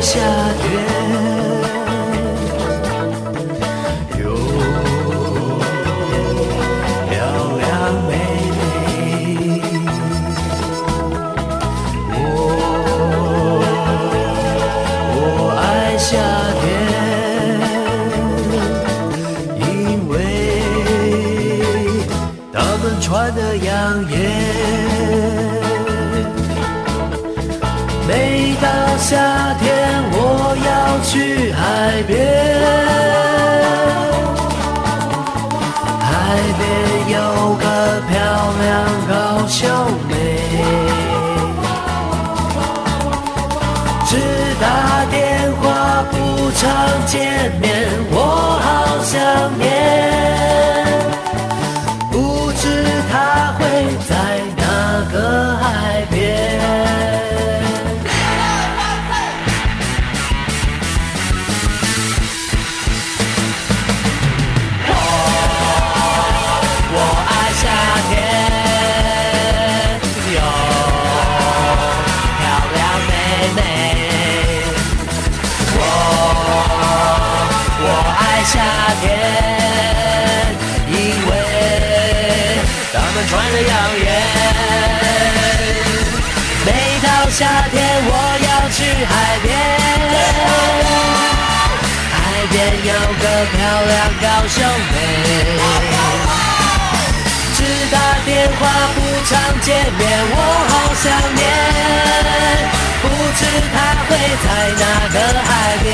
下。每到夏天我要去海边，海边有个漂亮高雄妹，只打电话不常见面，我好想念，不知她会在哪个海边。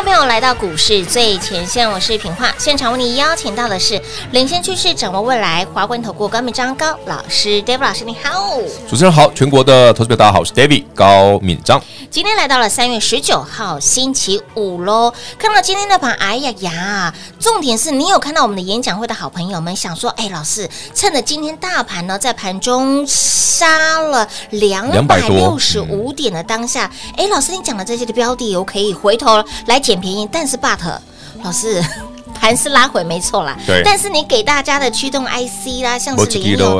众朋友来到股市最前线，我是平化，现场为你邀请到的是领先趋势、掌握未来华冠投顾高敏章高老师，David 老师你好，主持人好，全国的投资者大家好，我是 David 高敏章。今天来到了三月十九号星期五喽，看到今天的盘，哎呀呀，重点是你有看到我们的演讲会的好朋友们想说，哎，老师趁着今天大盘呢在盘中杀了两百六十五点的当下，哎，老师你讲的这些的标的，我可以回头。来捡便宜，但是 but 老师 盘是拉回没错啦，对。但是你给大家的驱动 IC 啦，像是联友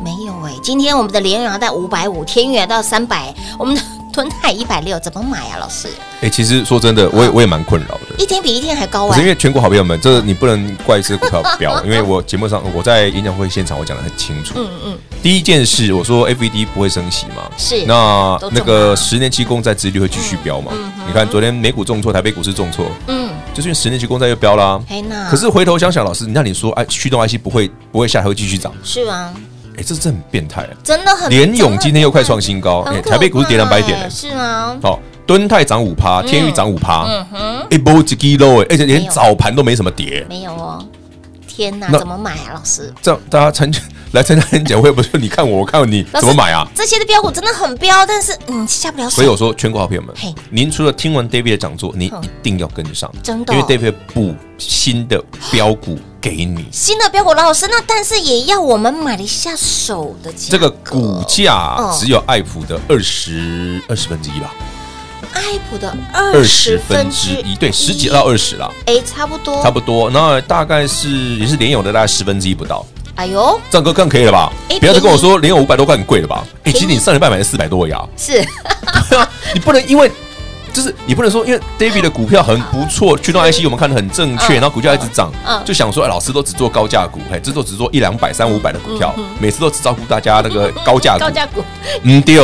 没有哎、欸，今天我们的联咏要在五百五，天元到三百，我们的敦泰一百六，怎么买啊，老师？哎、欸，其实说真的，我也我也蛮困扰的，一天比一天还高啊。是因为全国好朋友们，这你不能怪这股票飙，因为我节目上我在演讲会现场我讲的很清楚。嗯嗯。第一件事，我说 FED 不会升息嘛？是。那那个十年期公债殖利率会继续飙嘛？嗯。你看昨天美股重挫，台北股市重挫。嗯。就是因为十年期公债又飙啦。可是回头想想，老师，那你说哎，驱动 IC 不会不会下来会继续涨？是吗？哎，这真的很变态啊！真的很。联勇今天又快创新高，哎，台北股市跌两百点是吗？好。敦泰涨五趴，天域涨五趴，嗯哼，一波几 K 而且连早盘都没什么跌，没有哦，天哪，怎么买啊，老师？这样大家参加 来参加演讲会，不是你看我，我看你怎么买啊？这些的标股真的很标，但是嗯下不了手。所以我说，全国好朋友们，嘿，您除了听完 David 的讲座，您一定要跟上，真的，因为 David 补新的标股 给你。新的标股，老师，那但是也要我们买一下手的价，这个股价只有爱普的二十二十分之一吧。爱普的二十分之一，对，十几到二十了，哎，差不多，差不多，那大概是也是联咏的大概十分之一不到。哎呦，这样哥更可以了吧？不要再跟我说联咏五百多块很贵了吧？哎，其实你上礼拜买的四百多呀，是，你不能因为。就是你不能说，因为 David 的 股票很不错，驱动 IC 我们看得很正确，然后股价一直涨，就想说，哎，老师都只做高价股，嘿，这都只做一两百、三五百的股票，每次都只照顾大家那个 高价股。高价股，嗯，对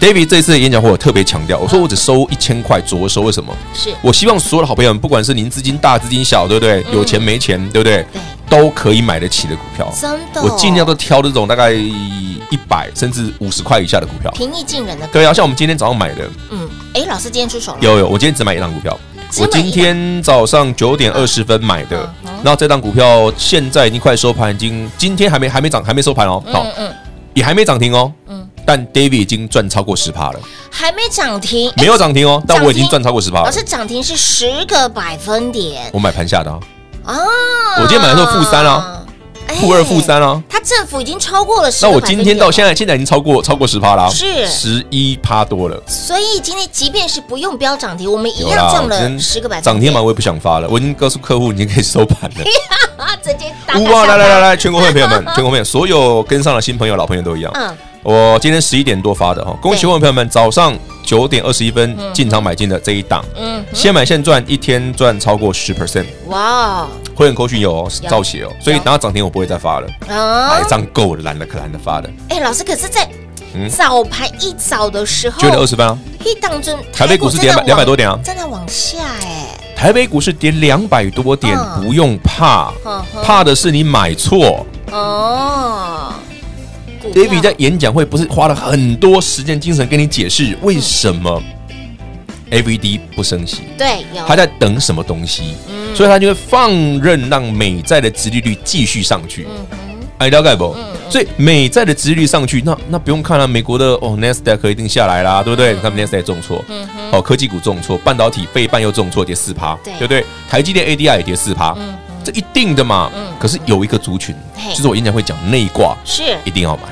，David 这次的演讲会我特别强调，我说我只收一千块着收，为什么？是我希望所有的好朋友们，不管是您资金大、资金小，对不对？有钱没钱，对不对？对，都可以买得起的股票。真的，我尽量都挑这种大概一百甚至五十块以下的股票，平易近人的。对啊，像我们今天早上买的，嗯。哎，老师今天出手了？有有，我今天只买一档股票。我今天早上九点二十分买的，然后这档股票现在已经快收盘，已经今天还没还没涨，还没收盘哦。好，嗯，也还没涨停哦。嗯，但 David 已经赚超过十趴了。还没涨停？没有涨停哦，但我已经赚超过十趴了。老师涨停是十个百分点。我买盘下的啊。我今天买的时候负三啊。负二负三啊！它政府已经超过了十，那我今天到现在现在已经超过超过十趴啦，是十一趴多了。所以今天即便是不用标涨停，我们一样赚了十个百分。涨停嘛，我也不想发了，我已经告诉客户，已经可以收盘了。直接打。哇！来来来来，全国会员朋友们，全国所有跟上的新朋友、老朋友都一样。嗯。我今天十一点多发的哈，恭喜我们朋友们，早上九点二十一分进场买进的这一档，嗯，先买现赚，一天赚超过十 percent，哇！会员扣讯有哦，造血哦，所以等到涨停我不会再发了，啊，买张够了，懒得可懒得发的。哎，老师，可是，在早盘一早的时候，九点二十分啊，一当中台北股市跌两百两百多点啊，正在往下哎，台北股市跌两百多点，不用怕，怕的是你买错。哦。David 在演讲会不是花了很多时间精神跟你解释为什么？AVD 不升息？对，他在等什么东西？嗯，所以他就会放任让美债的殖利率继续上去。嗯了解不？所以美债的殖利率上去，那那不用看了，美国的哦，Nasdaq 一定下来啦，对不对？他们 Nasdaq 重挫，嗯哼，哦，科技股重挫，半导体费半又重挫，跌四趴，对不对？台积电 ADR 也跌四趴，嗯，这一定的嘛。嗯，可是有一个族群，就是我演讲会讲内挂，是一定要买。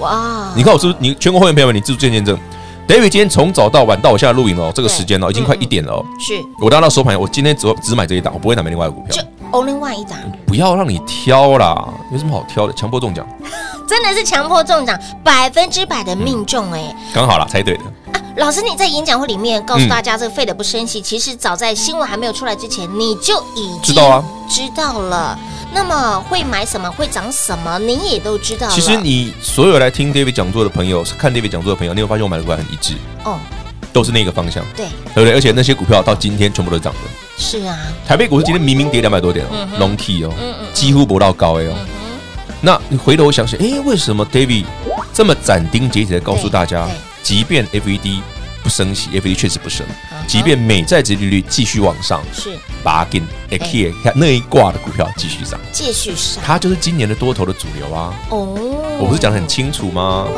哇！你看我是不是你全国会员朋友们，你自助见证，David 今天从早到晚到我现在录影哦，这个时间哦，已经快一点了哦。是，我到到收盘，我今天只只买这一档，我不会拿买另外的股票。就 only one 一档，不要让你挑啦，有什么好挑的？强迫中奖，真的是强迫中奖，百分之百的命中哎，刚好啦，猜对的。啊，老师你在演讲会里面告诉大家，这个 Fed 不升息，其实早在新闻还没有出来之前，你就已经知道啊，知道了。那么会买什么，会涨什么，你也都知道。其实你所有来听 David 讲座的朋友，看 David 讲座的朋友，你会发现我买的股票很一致。哦，都是那个方向，对，对不对？而且那些股票到今天全部都涨的。是啊，台北股市今天明明跌两百多点哦，龙 T 哦，几乎不到高 A 哦。那你回头想想，哎，为什么 David 这么斩钉截铁的告诉大家，即便 FED 不升息，FED 确实不升。即便美债殖利率继续往上，是把给 A K 那一挂的股票继续涨，继续上，它就是今年的多头的主流啊。哦，我不是讲的很清楚吗？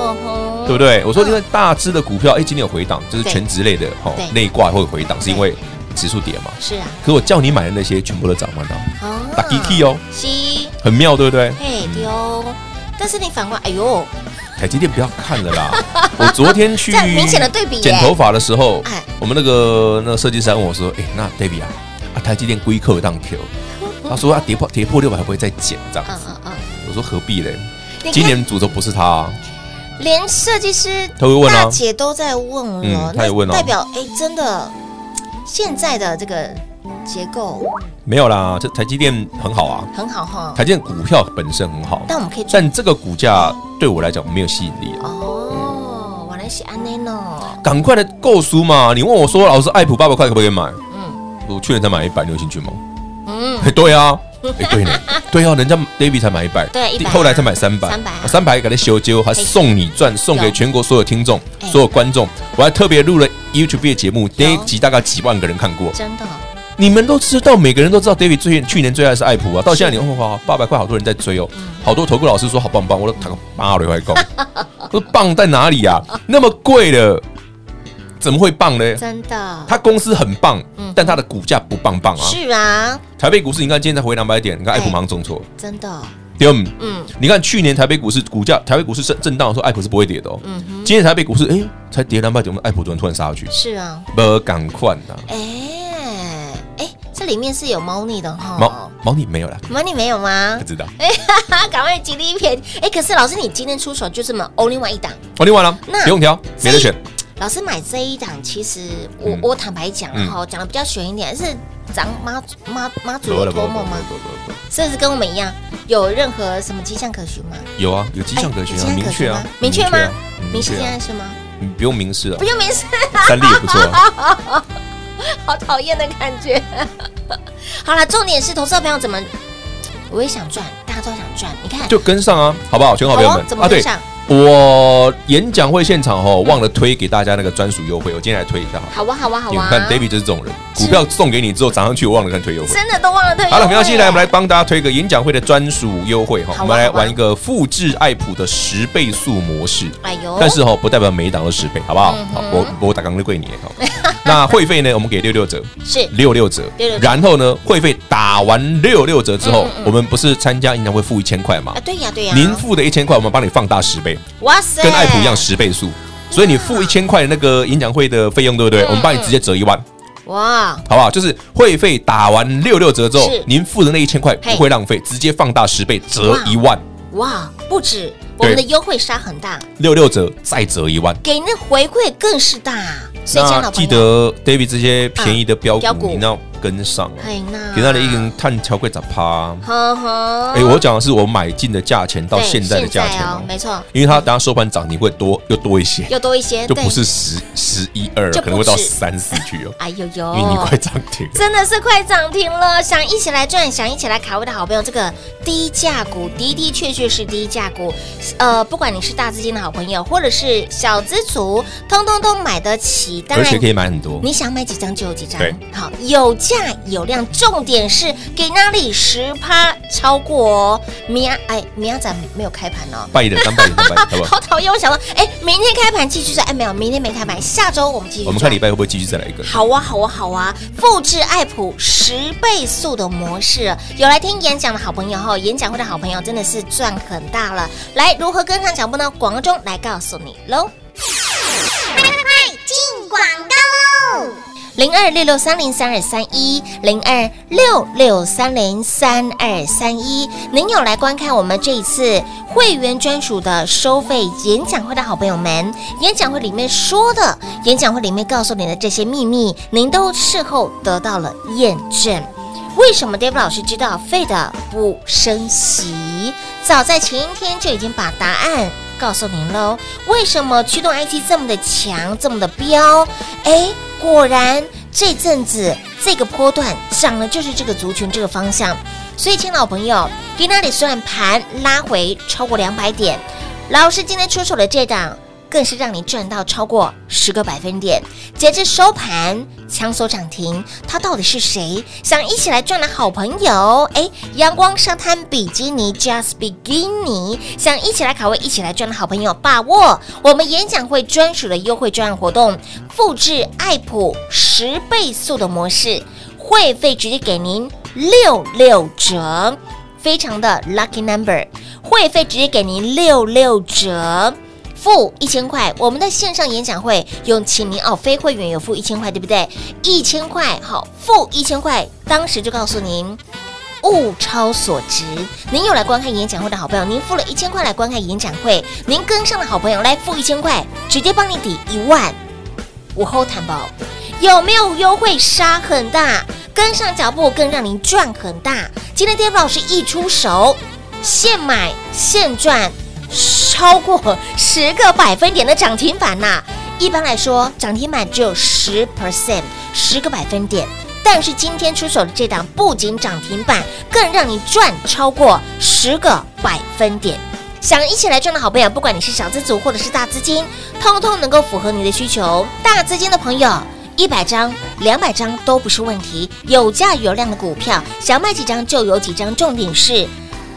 对不对？我说因为大只的股票，哎，今年有回档，就是全职类的哦，那一挂会回档，是因为指数跌嘛。是啊。可是我叫你买的那些，全部都涨完了。打 D T 哦，很妙，对不对？嘿，丢。但是你反观，哎呦。台积电不要看了啦！我昨天去明显的对比剪头发的时候，我们那个那个设计师问我说：“哎，那 David 啊，啊台积电龟壳当 Q，他说啊跌破跌破六百会不会再减这样子？”我说何必嘞？今年主轴不是他，连设计师大姐都在问了，他也问哦，代表哎真的现在的这个。结构。没有啦，这台积电很好啊，很好哈。台积电股票本身很好，但我们可以，但这个股价对我来讲没有吸引力哦，原来是安内诺，赶快的购书嘛！你问我说，老师，爱普八百块可不可以买？嗯，我去年才买一百，你有兴趣吗？嗯，对啊，哎对呢，对啊，人家 David 才买一百，对，后来才买三百，三百，三百给他修修，还送你赚，送给全国所有听众、所有观众，我还特别录了 YouTube 的节目，那一集大概几万个人看过，真的。你们都知道，每个人都知道，David 最去年最爱是爱普啊，到现在你哇，八百块好多人在追哦，好多投顾老师说好棒棒，我都他个八六块够，说棒在哪里啊？那么贵的，怎么会棒呢？真的，他公司很棒，但他的股价不棒棒啊。是啊，台北股市，你看今天才回两百点，你看爱普马上重挫，真的。对，嗯，你看去年台北股市股价，台北股市震震荡的时候，爱普是不会跌的哦。嗯，今天台北股市，哎，才跌两百点，我们爱普突然突然杀下去。是啊，不赶快的。哎哎，这里面是有猫腻的哈。猫猫腻没有了，猫腻没有吗？不知道。哎，赶快吉利一片。哎，可是老师，你今天出手就这么 only one 一档，only one 了，那不用挑，没得选。老师买这一档，其实我我坦白讲哈，讲的比较悬一点，是咱妈妈妈祖的托梦吗？是不是跟我们一样？有任何什么迹象可循吗？有啊，有迹象可循啊，明确啊，明确吗？明示现在是吗？你不用明示了，不用明示，三立也不错，好讨厌的感觉。好了，重点是投资的朋友怎么，我也想赚，大家都想赚，你看就跟上啊，好不好？全好朋友们，怎么跟上？我演讲会现场哦，忘了推给大家那个专属优惠，我今天来推一下好。好啊，好啊，好啊！你看 David 就是这种人，股票送给你之后涨上去，我忘了看推优惠，真的都忘了推。好了，没关系，来，我们来帮大家推个演讲会的专属优惠哈。我们来玩一个复制爱普的十倍速模式。哎呦！但是哈，不代表每一档都十倍，好不好？好，我我打刚的贵你好。那会费呢？我们给六六折，是六六折。然后呢，会费打完六六折之后，我们不是参加演讲会付一千块吗？啊，对呀，对呀。您付的一千块，我们帮你放大十倍。哇塞！跟爱普一样十倍数，所以你付一千块的那个演讲会的费用，对不对？我们帮你直接折一万，哇，好不好？就是会费打完六六折之后，您付的那一千块不会浪费，直接放大十倍，折一万，哇，不止，我们的优惠杀很大，六六折再折一万，给那回馈更是大。那记得 David 这些便宜的标股，你要跟上啊！给那里一根碳桥柜砸趴。哎，我讲的是我买进的价钱到现在的价钱哦，没错。因为它等下收盘涨停会多又多一些，又多一些，就不是十十一二，可能会到三四去哦。哎呦呦，因为你快涨停，真的是快涨停了！想一起来赚，想一起来卡位的好朋友，这个低价股的的确确是低价股。呃，不管你是大资金的好朋友，或者是小资族，通通都买得起。而且可以买很多，你想买几张就有几张。对，好，有价有量，重点是给哪里十趴超过哦。明哎，明仔没有开盘哦。拜的，当拜的，当拜的，好讨厌！我想到，哎，明天开盘继续再哎，没有，明天没开盘，下周我们继续。我们看礼拜会不会继续再来一个？好啊，好啊，好啊！复制爱普十倍速的模式，有来听演讲的好朋友哈，演讲会的好朋友真的是赚很大了。来，如何跟上脚步呢？广告中来告诉你喽。快快快，进广告喽，零二六六三零三二三一，零二六六三零三二三一。您有来观看我们这一次会员专属的收费演讲会的好朋友们，演讲会里面说的，演讲会里面告诉你的这些秘密，您都事后得到了验证。为什么 David 老师知道 Fed 不升息？早在前一天就已经把答案。告诉您喽，为什么驱动 IT 这么的强，这么的彪？哎，果然这阵子这个波段涨的就是这个族群这个方向。所以，亲老朋友，给那里算盘拉回超过两百点，老师今天出手的这档。更是让你赚到超过十个百分点。截至收盘，抢手涨停，他到底是谁？想一起来赚的好朋友，哎，阳光沙滩比基尼 Just Bikini，想一起来卡位，一起来赚的好朋友，把握我们演讲会专属的优惠专案活动，复制爱普十倍速的模式，会费直接给您六六折，非常的 lucky number，会费直接给您六六折。付一千块，我们的线上演讲会用请您哦，非会员有付一千块，对不对？一千块好，付一千块，当时就告诉您物超所值。您有来观看演讲会的好朋友，您付了一千块来观看演讲会，您跟上的好朋友来付一千块，直接帮你抵一万。午后谈报有没有优惠杀很大？跟上脚步更让您赚很大。今天天福老师一出手，现买现赚。超过十个百分点的涨停板呐！一般来说，涨停板只有十 percent，十个百分点。但是今天出手的这档不仅涨停板，更让你赚超过十个百分点。想一起来赚的好朋友，不管你是小资族或者是大资金，通通能够符合你的需求。大资金的朋友，一百张、两百张都不是问题。有价有量的股票，想买几张就有几张。重点是。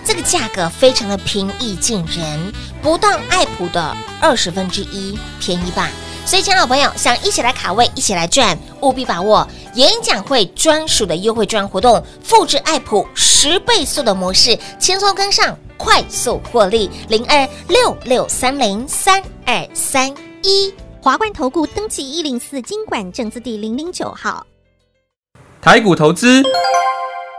这个价格非常的平易近人，不到爱普的二十分之一便宜吧？所以，亲爱的朋友，想一起来卡位，一起来赚，务必把握演讲会专属的优惠券活动，复制爱普十倍速的模式，轻松跟上，快速获利。零二六六三零三二三一，华冠投顾登记一零四经管证字第零零九号，台股投资。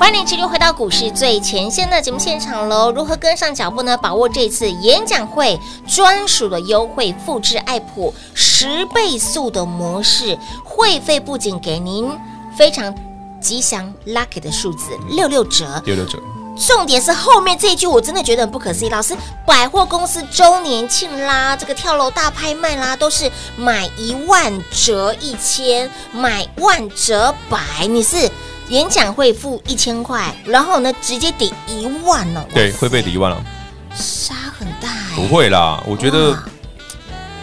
欢迎继续回到股市最前线的节目现场喽！如何跟上脚步呢？把握这次演讲会专属的优惠，复制爱普十倍速的模式，会费不仅给您非常吉祥 lucky 的数字六六折，六六折。重点是后面这一句，我真的觉得很不可思议。老师，百货公司周年庆啦，这个跳楼大拍卖啦，都是买一万折一千，买万折百，你是？演讲会付一千块，然后呢，直接抵一万了。对，会被抵一万了，杀很大。不会啦，我觉得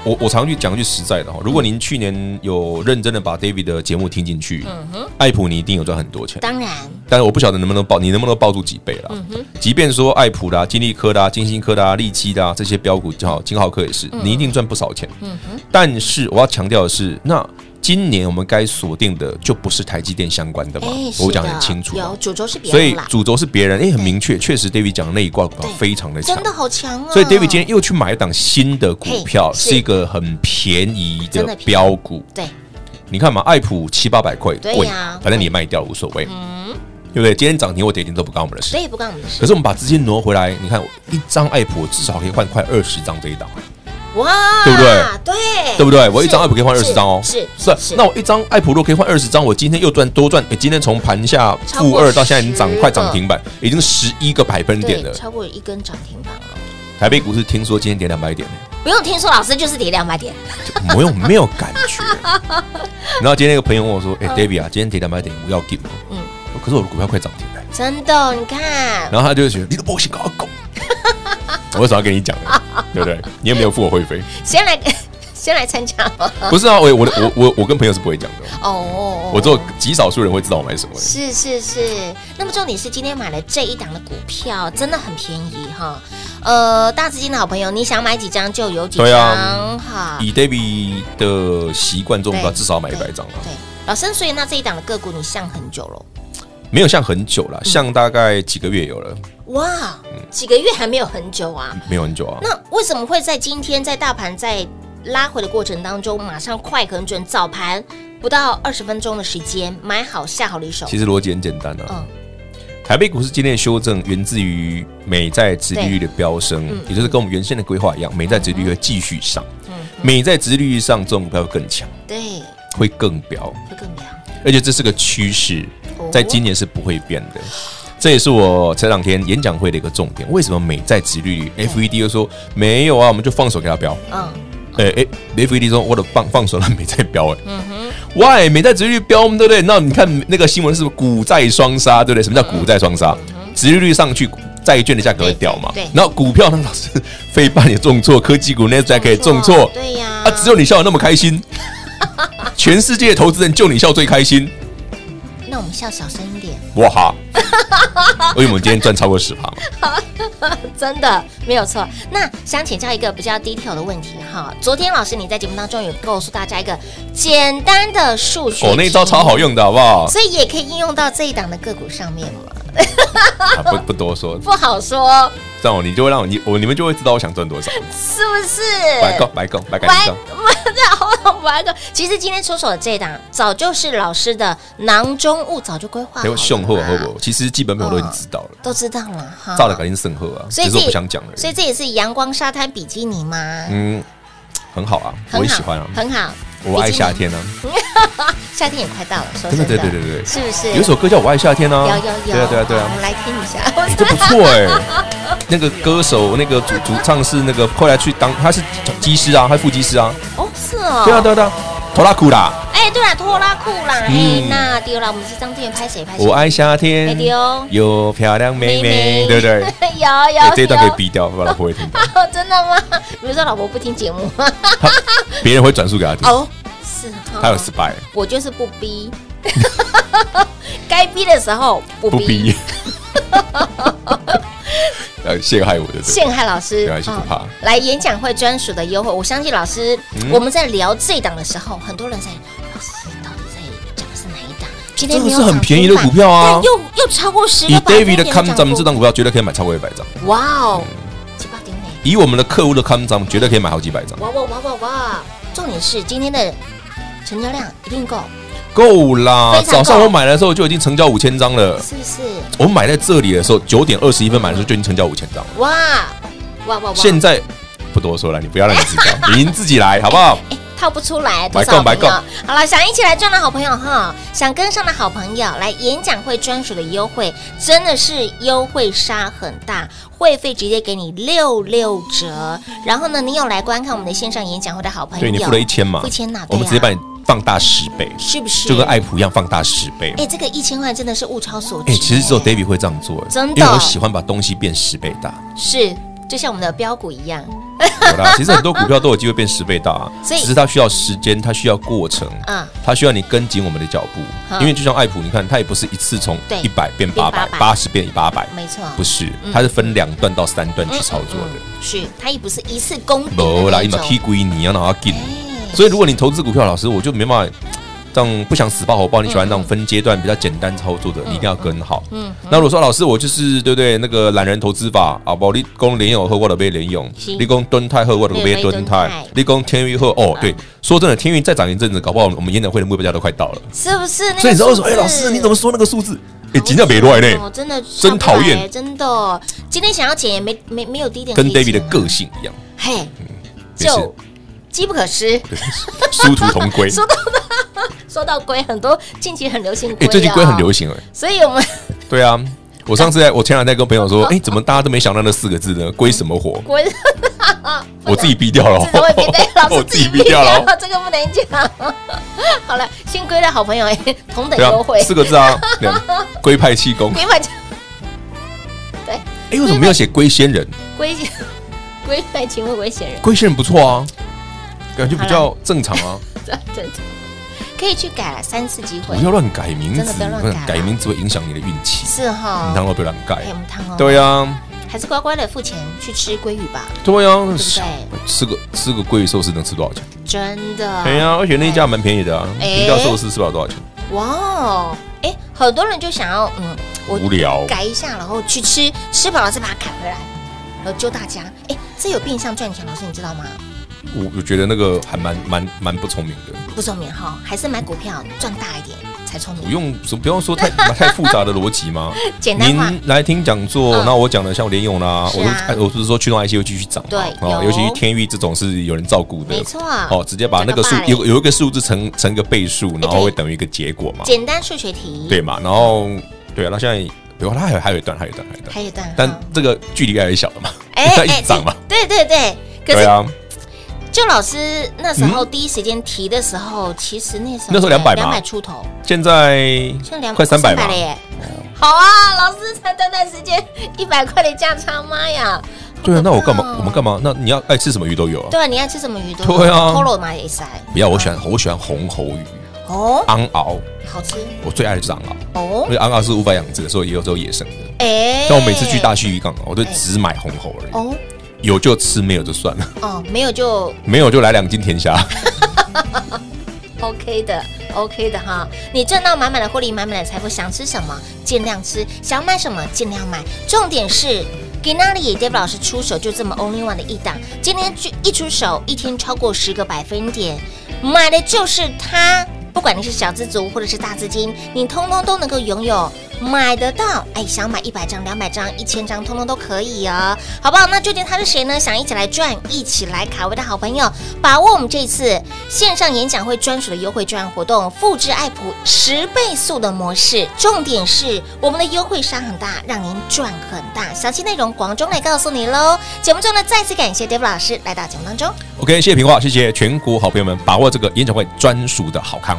我我常去讲句实在的哈，如果您去年有认真的把 David 的节目听进去，嗯哼，爱普你一定有赚很多钱。当然，但是我不晓得能不能抱，你能不能抱住几倍了？嗯哼，即便说爱普啦、金利科啦、金星科啦、利基啦这些标股，好，金浩科也是，你一定赚不少钱。嗯哼，但是我要强调的是，那。今年我们该锁定的就不是台积电相关的嘛？我讲很清楚，有主轴是别人，所以主轴是别人，哎，很明确，确实 David 讲的那一挂股票非常的强，真的好强啊！所以 David 今天又去买一档新的股票，是一个很便宜的标股。对，你看嘛，爱普七八百块，贵呀，反正你也卖掉无所谓，嗯，对不对？今天涨停或跌停都不干我们的事，对，不关我们的事。可是我们把资金挪回来，你看一张爱普至少可以换快二十张这一档。哇，对不对？对，对不对？我一张爱普可以换二十张哦，是是。那我一张爱普若可以换二十张，我今天又赚多赚。今天从盘下负二到现在已经涨快涨停板，已经十一个百分点了，超过一根涨停板了。台北股市听说今天跌两百点，不用听说，老师就是跌两百点，没有没有感觉。然后今天那个朋友问我说：“哎，David 啊，今天跌两百点，我要给吗？”嗯，可是我的股票快涨停了，真的，你看。然后他就觉得你的波形搞狗。我为什么要跟你讲呢？对不对？你有没有付我会费？先来，先来参加。不是啊，我我我我我跟朋友是不会讲的哦。我只有极少数人会知道我买什么。是是是。那么重点是今天买了这一档的股票，真的很便宜哈。呃，大资金的好朋友，你想买几张就有几张哈。以 David 的习惯中，至少买一百张了。对，老生，所以那这一档的个股你上很久了？没有像很久了，像大概几个月有了。哇，几个月还没有很久啊？没有很久啊。那为什么会在今天在大盘在拉回的过程当中，马上快很准，早盘不到二十分钟的时间买好下好离手？其实逻辑很简单啊。嗯。台北股市今天的修正源自于美债殖利率的飙升，也就是跟我们原先的规划一样，美债殖利率会继续上。嗯。美债殖利率上，这种股票会更强。对。会更飙。会更飙。而且这是个趋势。在今年是不会变的，这也是我前两天演讲会的一个重点。为什么美债殖利率？FED 又说没有啊，我们就放手给他标。嗯，哎哎，FED 说我的放放手了美债标。哎，嗯哼，，Why 美债殖利率飙，对不对？那你看那个新闻是股债双杀，对不对？什么叫股债双杀？殖利率上去，债券的价格会掉嘛？对。然后股票呢，老师非半也重挫，科技股那在可以重挫，对呀。啊，只有你笑得那么开心，全世界的投资人就你笑最开心。我们笑小声一点。哇哈！因 为我们今天赚超过十趴嘛。真的没有错。那想请教一个比较 detail 的问题哈。昨天老师你在节目当中有告诉大家一个简单的数学，哦，那一招超好用的，好不好？所以也可以应用到这一档的个股上面嘛。啊、不不多说，不好说。这样你就会让我你我你们就会知道我想赚多少，是不是？白讲白讲白讲，白讲。其实今天出手的这一档，早就是老师的囊中物，早就规划好了。雄厚厚不？其实基本面我都已经知道了，都知道了哈。照了肯定胜后啊，所以我不想讲了。所以这也是阳光沙滩比基尼吗？嗯，很好啊，我也喜欢啊，很好。我爱夏天呢，夏天也快到了，说真的，对对对对，是不是？有一首歌叫《我爱夏天》呢，有有有，对啊对啊对啊，我们来听一下，这不错哎。那个歌手，那个主主唱是那个后来去当，他是机师啊，还是副机师啊？哦，是哦，对啊对啊对啊，拖拉库啦，哎对啦，拖拉裤啦，哎那丢了，我们是张志远拍谁拍谁？我爱夏天，有漂亮妹妹，对不对？有有，这一段可以逼掉，我老婆会听到。真的吗？比如说老婆不听节目，别人会转述给他听。哦。是，他有 spy，我就是不逼，该逼的时候不逼，呃，陷害我的，陷害老师，不怕。来演讲会专属的优惠，我相信老师，我们在聊这档的时候，很多人在，今天是很便宜的股票啊，又又超过十。以 David 的看咱们这张股票绝对可以买超过一百张。哇哦，几百点呢？以我们的客户的看咱们绝对可以买好几百张。哇哇哇哇哇！重点是今天的。成交量一定够，够啦！早上我买的时候就已经成交五千张了，是不是？我买在这里的时候，九点二十一分买的时候就已经成交五千张了。哇哇哇！现在不多说了，你不要让 你知道，您自己来好不好？哎，套不出来，白够白够。好了，想一起来赚的好朋友哈，想跟上的好朋友来演讲会专属的优惠，真的是优惠杀很大，会费直接给你六六折。然后呢，你有来观看我们的线上演讲会的好朋友，对你付了一千嘛？付一千哪？我们直接把你。放大十倍，是不是？就跟爱普一样放大十倍？哎，这个一千块真的是物超所值。哎，其实只有 David 会这样做，真的，因为我喜欢把东西变十倍大。是，就像我们的标股一样。好啦，其实很多股票都有机会变十倍大，所以只是它需要时间，它需要过程，嗯，它需要你跟紧我们的脚步。因为就像爱普，你看它也不是一次从一百变八百，八十变八百，没错，不是，它是分两段到三段去操作的。是，它也不是一次攻顶。没啦，你把 K 归你，要让它进。所以如果你投资股票，老师我就没办法。这样不想死抱活抱，你喜欢那种分阶段比较简单操作的，你一定要跟好。嗯，那如果说老师我就是对不对？那个懒人投资法啊，不，你讲联用和我的被联咏，你讲敦泰和我的被蹲泰，立功天钰和哦，对，说真的，天钰再涨一阵子，搞不好我们演讲会的目标价都快到了，是不是？所以你知道为什么？哎，老师你怎么说那个数字？哎，真的没乱呢，真的真讨厌，真的。今天想要减也没没没有低点，跟 David 的个性一样，嘿，就机不可失，殊途同归。说到 龟，很多近期很流行龟，哎，最近龟很流行哎，所以我们 对啊，我上次在我前两天跟朋友说，哎，怎么大家都没想到那四个字呢？龟什么火？龟，我自己逼掉了，我自己逼掉了，这个不能讲。好了，姓龟的好朋友哎，同等优惠，四个字啊，龟派气功，龟派气，对，哎，为什么没有写龟仙人？龟龟派气功，龟仙人，龟仙人不错啊，感觉比较正常啊，正常。可以去改了三次机会，不要乱改名字，真的不要乱改，改名字会影响你的运气。是哈，你汤不要乱改，对呀，还是乖乖的付钱去吃鲑鱼吧。对呀，吃个吃个鲑鱼寿司能吃多少钱？真的，对呀，而且那一家蛮便宜的啊，一道寿司吃不了多少钱。哇，哎，很多人就想要嗯，我无聊改一下，然后去吃，吃饱了再把它改回来，然后救大家。哎，这有变相赚钱，老师你知道吗？我我觉得那个还蛮蛮蛮不聪明的，不聪明哈，还是买股票赚大一点才聪明。不用不用说太太复杂的逻辑吗？简单化。您来听讲座，那我讲的像联咏啦，我都我不是说驱动 IC 会继续涨，对，哦，尤其是天域这种是有人照顾的，没错，哦，直接把那个数有有一个数字乘乘一个倍数，然后会等于一个结果嘛，简单数学题，对嘛？然后对啊，那现在比如它还有还有一段，还有一段，还有一段，还有一段，但这个距离越来越小了嘛，哎，一涨嘛，对对对，对啊。就老师那时候第一时间提的时候，其实那时候那时候两百两百出头，现在现在两快三百了耶。好啊，老师才短短时间一百块的价差，妈呀！对啊，那我干嘛？我们干嘛？那你要爱吃什么鱼都有啊。对啊，你爱吃什么鱼都有。对啊，Polo 嘛也塞。不要，我喜欢我喜欢红喉鱼。哦，昂鳌好吃。我最爱的就是昂鳌。哦，因为昂鳌是无法养殖的，所以也有时候野生的。哎，像我每次去大溪渔港，我都只买红喉而已。哦，有就吃，没有就算了。哦，没有就没有就来两斤甜虾。OK 的，OK 的哈，你赚到满满的获利，满满的财富，想吃什么尽量吃，想买什么尽量买。重点是给那里 David 老师出手就这么 Only One 的一档，今天一出手一天超过十个百分点，买的就是它。不管你是小资族或者是大资金，你通通都能够拥有。买得到，哎，想买一百张、两百张、一千张，通通都可以哦，好不好？那究竟他是谁呢？想一起来赚、一起来卡位的好朋友，把握我们这次线上演讲会专属的优惠券活动，复制爱普十倍速的模式。重点是我们的优惠商很大，让您赚很大。详细内容广中来告诉你喽。节目中呢，再次感谢 David 老师来到节目当中。OK，谢谢平话，谢谢全国好朋友们，把握这个演讲会专属的好康。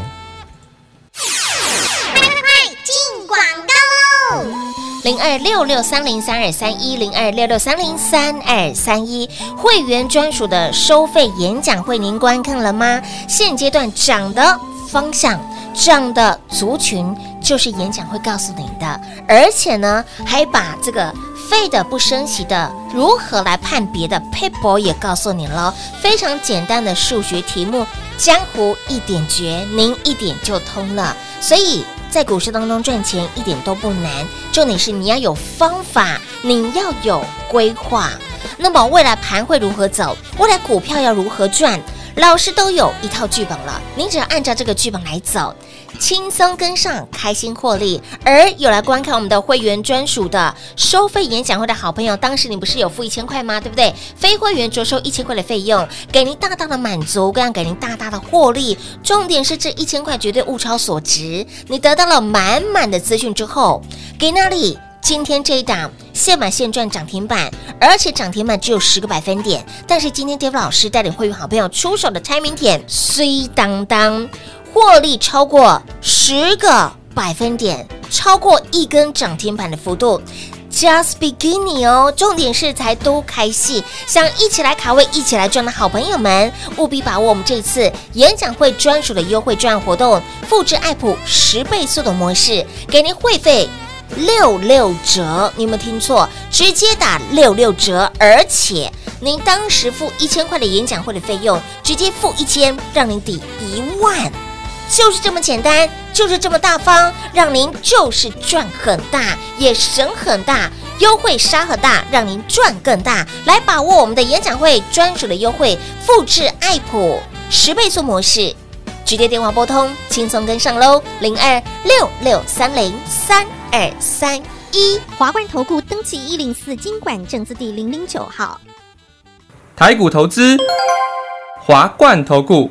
零二六六三零三二三一零二六六三零三二三一会员专属的收费演讲会，您观看了吗？现阶段涨的方向、涨的族群，就是演讲会告诉您的，而且呢，还把这个废的不升息的如何来判别的 paper 也告诉你了，非常简单的数学题目，江湖一点诀，您一点就通了，所以。在股市当中赚钱一点都不难，重点是你要有方法，你要有规划。那么未来盘会如何走？未来股票要如何赚？老师都有一套剧本了，您只要按照这个剧本来走。轻松跟上，开心获利。而有来观看我们的会员专属的收费演讲会的好朋友，当时你不是有付一千块吗？对不对？非会员着收一千块的费用，给您大大的满足，更要给您大大的获利。重点是这一千块绝对物超所值，你得到了满满的资讯之后，给那里今天这一档现买现赚涨停板，而且涨停板只有十个百分点。但是今天 Dave 老师带领会员好朋友出手的 timing 点，虽当当。获利超过十个百分点，超过一根涨停板的幅度，just beginning 哦。重点是才都开戏，想一起来卡位、一起来赚的好朋友们，务必把握我们这次演讲会专属的优惠券活动，复制爱普十倍速的模式，给您会费六六折。你有没有听错？直接打六六折，而且您当时付一千块的演讲会的费用，直接付一千，让您抵一万。就是这么简单，就是这么大方，让您就是赚很大，也省很大，优惠杀很大，让您赚更大。来把握我们的演讲会专属的优惠，复制爱普十倍速模式，直接电话拨通，轻松跟上喽，零二六六三零三二三一。华冠投顾登记一零四经管证字第零零九号，台股投资，华冠投顾。